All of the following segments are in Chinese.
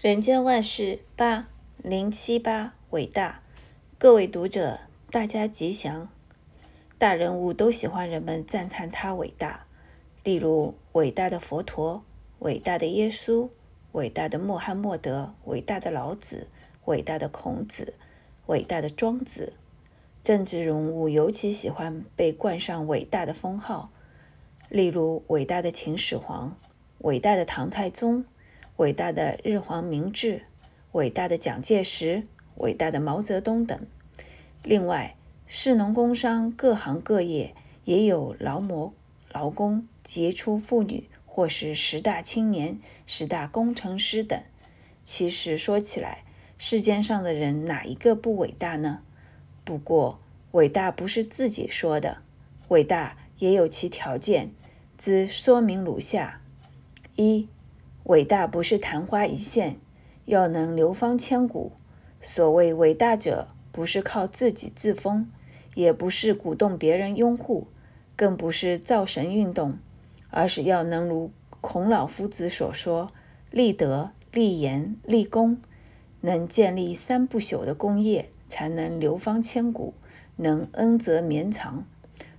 人间万事八零七八伟大，各位读者，大家吉祥。大人物都喜欢人们赞叹他伟大，例如伟大的佛陀、伟大的耶稣、伟大的穆罕默德、伟大的老子、伟大的孔子、伟大的庄子。政治人物尤其喜欢被冠上伟大的封号，例如伟大的秦始皇、伟大的唐太宗。伟大的日皇明治，伟大的蒋介石，伟大的毛泽东等。另外，士农工商各行各业也有劳模、劳工、杰出妇女，或是十大青年、十大工程师等。其实说起来，世间上的人哪一个不伟大呢？不过，伟大不是自己说的，伟大也有其条件，兹说明如下：一。伟大不是昙花一现，要能流芳千古。所谓伟大者，不是靠自己自封，也不是鼓动别人拥护，更不是造神运动，而是要能如孔老夫子所说：立德、立言、立功，能建立三不朽的功业，才能流芳千古，能恩泽绵长，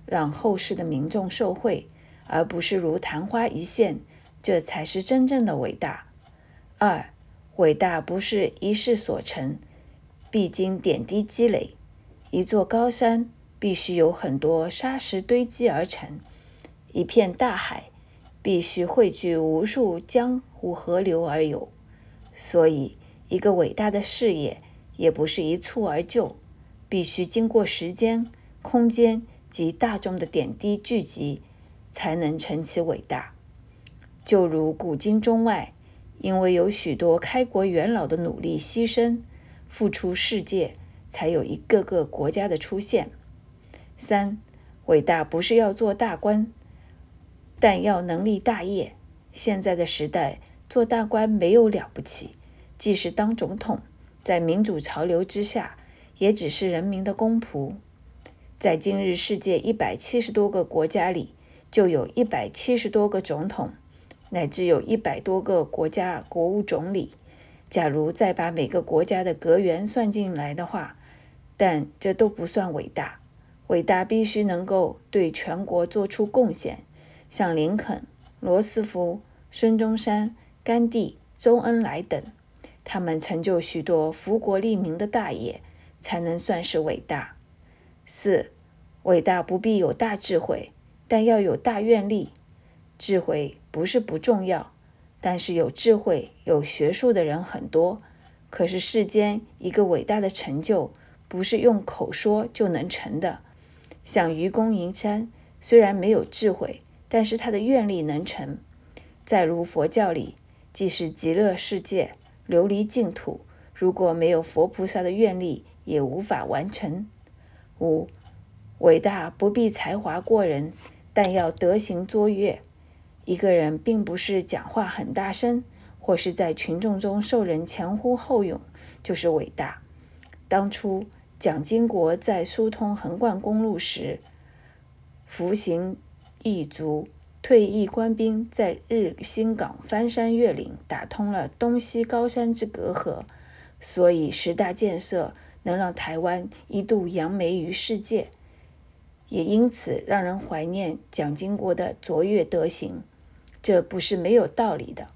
让后世的民众受惠，而不是如昙花一现。这才是真正的伟大。二，伟大不是一世所成，必经点滴积累。一座高山必须有很多沙石堆积而成，一片大海必须汇聚无数江湖河流而有。所以，一个伟大的事业也不是一蹴而就，必须经过时间、空间及大众的点滴聚集，才能成其伟大。就如古今中外，因为有许多开国元老的努力牺牲、付出世界，才有一个个国家的出现。三，伟大不是要做大官，但要能立大业。现在的时代，做大官没有了不起，即使当总统，在民主潮流之下，也只是人民的公仆。在今日世界一百七十多个国家里，就有一百七十多个总统。乃至有一百多个国家国务总理，假如再把每个国家的阁员算进来的话，但这都不算伟大。伟大必须能够对全国做出贡献，像林肯、罗斯福、孙中山、甘地、周恩来等，他们成就许多福国利民的大业，才能算是伟大。四，伟大不必有大智慧，但要有大愿力。智慧不是不重要，但是有智慧、有学术的人很多。可是世间一个伟大的成就，不是用口说就能成的。像愚公移山，虽然没有智慧，但是他的愿力能成。再如佛教里，即使极乐世界、琉璃净土，如果没有佛菩萨的愿力，也无法完成。五，伟大不必才华过人，但要德行卓越。一个人并不是讲话很大声，或是在群众中受人前呼后拥，就是伟大。当初蒋经国在疏通横贯公路时，服刑役卒、退役官兵在日新港翻山越岭，打通了东西高山之隔阂，所以十大建设能让台湾一度扬眉于世界，也因此让人怀念蒋经国的卓越德行。这不是没有道理的。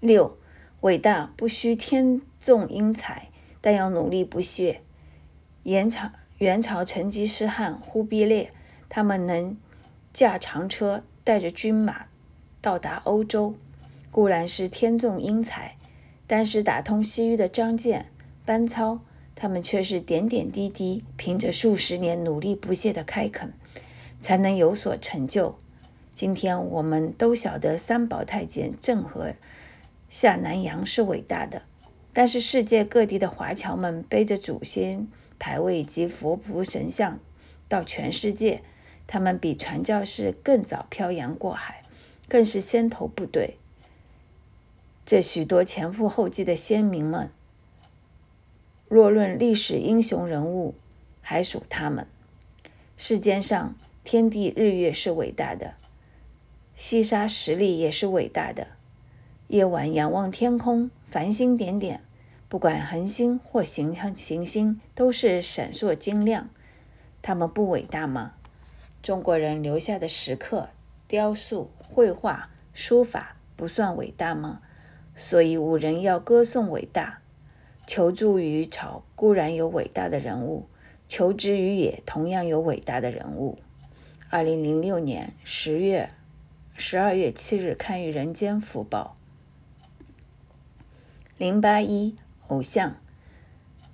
六，伟大不需天纵英才，但要努力不懈。元朝元朝成吉思汗、忽必烈，他们能驾长车，带着军马到达欧洲，固然是天纵英才；但是打通西域的张骞、班超，他们却是点点滴滴，凭着数十年努力不懈的开垦，才能有所成就。今天我们都晓得三宝太监郑和下南洋是伟大的，但是世界各地的华侨们背着祖先牌位及佛菩神像到全世界，他们比传教士更早漂洋过海，更是先头部队。这许多前赴后继的先民们，若论历史英雄人物，还属他们。世间上天地日月是伟大的。西沙实力也是伟大的，夜晚仰望天空，繁星点点，不管恒星或行行星，都是闪烁晶亮。他们不伟大吗？中国人留下的石刻、雕塑、绘画、书法，不算伟大吗？所以古人要歌颂伟大。求助于草固然有伟大的人物，求植于野同样有伟大的人物。二零零六年十月十二月七日刊于《人间福报》。零八一偶像，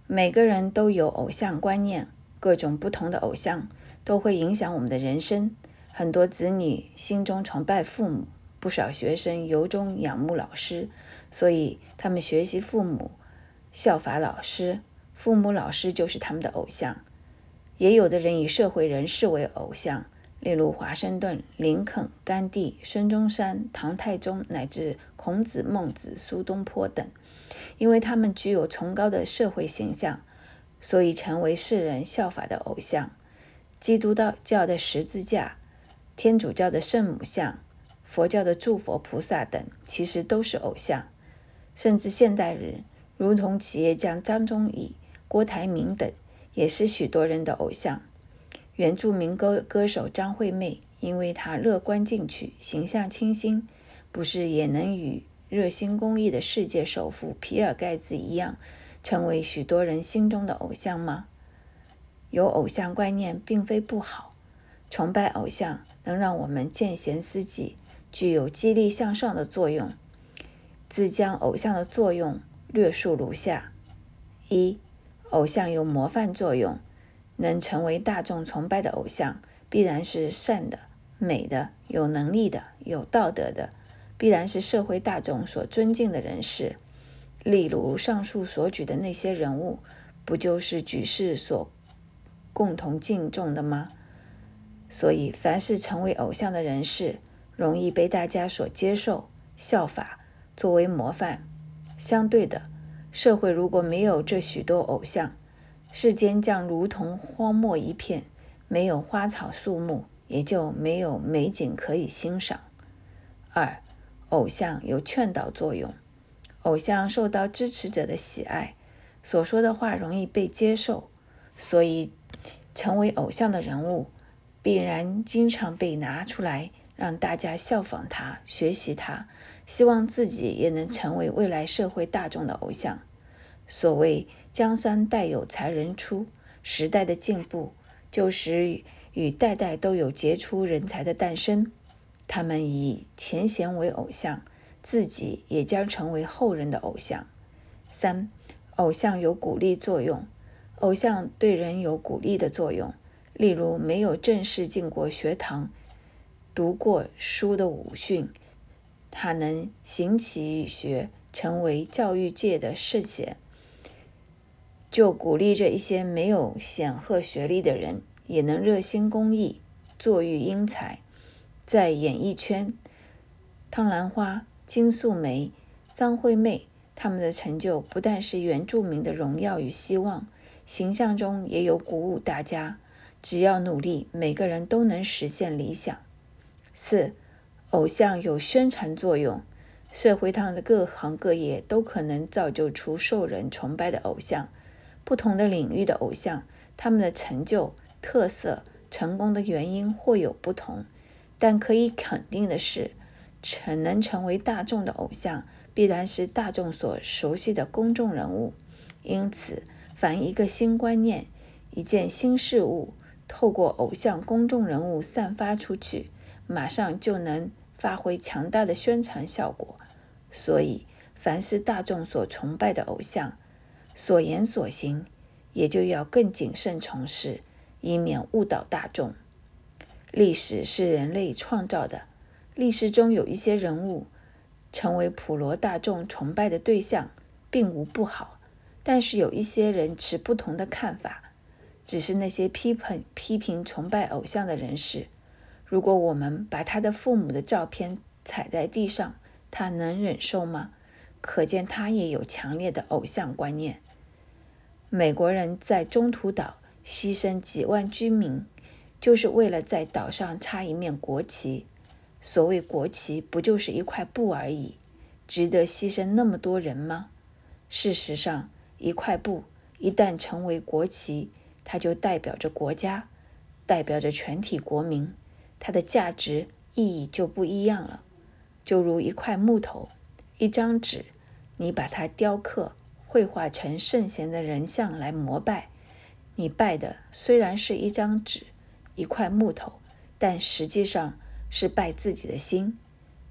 每个人都有偶像观念，各种不同的偶像都会影响我们的人生。很多子女心中崇拜父母，不少学生由衷仰慕老师，所以他们学习父母。效法老师，父母、老师就是他们的偶像。也有的人以社会人士为偶像，例如华盛顿、林肯、甘地、孙中山、唐太宗，乃至孔子、孟子、苏东坡等。因为他们具有崇高的社会形象，所以成为世人效法的偶像。基督教的十字架、天主教的圣母像、佛教的诸佛菩萨等，其实都是偶像。甚至现代人。如同企业家张忠义、郭台铭等，也是许多人的偶像。原住民歌歌手张惠妹，因为她乐观进取、形象清新，不是也能与热心公益的世界首富比尔盖茨一样，成为许多人心中的偶像吗？有偶像观念并非不好，崇拜偶像能让我们见贤思齐，具有激励向上的作用。自将偶像的作用。略述如下：一、偶像有模范作用，能成为大众崇拜的偶像，必然是善的、美的、有能力的、有道德的，必然是社会大众所尊敬的人士。例如上述所举的那些人物，不就是举世所共同敬重的吗？所以，凡是成为偶像的人士，容易被大家所接受、效法，作为模范。相对的，社会如果没有这许多偶像，世间将如同荒漠一片，没有花草树木，也就没有美景可以欣赏。二，偶像有劝导作用，偶像受到支持者的喜爱，所说的话容易被接受，所以成为偶像的人物，必然经常被拿出来。让大家效仿他，学习他，希望自己也能成为未来社会大众的偶像。所谓“江山代有才人出”，时代的进步就使与代代都有杰出人才的诞生。他们以前贤为偶像，自己也将成为后人的偶像。三、偶像有鼓励作用，偶像对人有鼓励的作用。例如，没有正式进过学堂。读过书的鲁迅，他能行其学，成为教育界的圣贤，就鼓励着一些没有显赫学历的人，也能热心公益，作育英才。在演艺圈，汤兰花、金素梅、张惠妹他们的成就，不但是原住民的荣耀与希望，形象中也有鼓舞大家，只要努力，每个人都能实现理想。四，偶像有宣传作用，社会上的各行各业都可能造就出受人崇拜的偶像。不同的领域的偶像，他们的成就、特色、成功的原因或有不同，但可以肯定的是，成能成为大众的偶像，必然是大众所熟悉的公众人物。因此，凡一个新观念、一件新事物，透过偶像公众人物散发出去。马上就能发挥强大的宣传效果，所以凡是大众所崇拜的偶像，所言所行也就要更谨慎从事，以免误导大众。历史是人类创造的，历史中有一些人物成为普罗大众崇拜的对象，并无不好，但是有一些人持不同的看法，只是那些批评批评崇拜偶像的人士。如果我们把他的父母的照片踩在地上，他能忍受吗？可见他也有强烈的偶像观念。美国人在中途岛牺牲几万居民，就是为了在岛上插一面国旗。所谓国旗，不就是一块布而已？值得牺牲那么多人吗？事实上，一块布一旦成为国旗，它就代表着国家，代表着全体国民，它的价值意义就不一样了。就如一块木头、一张纸，你把它雕刻、绘画成圣贤的人像来膜拜，你拜的虽然是一张纸、一块木头，但实际上是拜自己的心。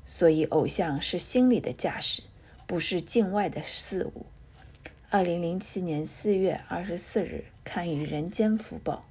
所以，偶像是心里的架势，不是境外的事物。二零零七年四月二十四日，刊于《人间福报》。